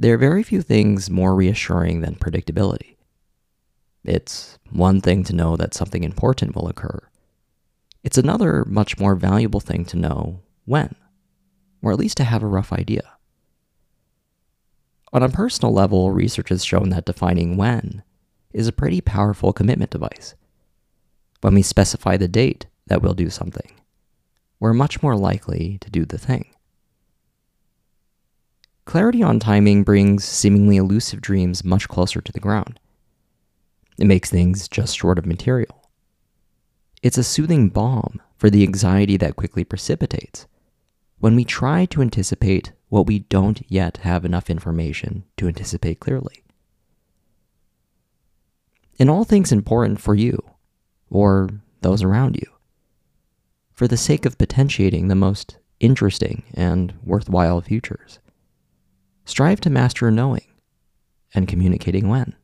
There are very few things more reassuring than predictability. It's one thing to know that something important will occur. It's another, much more valuable thing to know when, or at least to have a rough idea. On a personal level, research has shown that defining when is a pretty powerful commitment device. When we specify the date that we'll do something, we're much more likely to do the thing. Clarity on timing brings seemingly elusive dreams much closer to the ground. It makes things just short of material. It's a soothing balm for the anxiety that quickly precipitates when we try to anticipate what we don't yet have enough information to anticipate clearly. In all things important for you, or those around you, for the sake of potentiating the most interesting and worthwhile futures. Strive to master knowing and communicating when.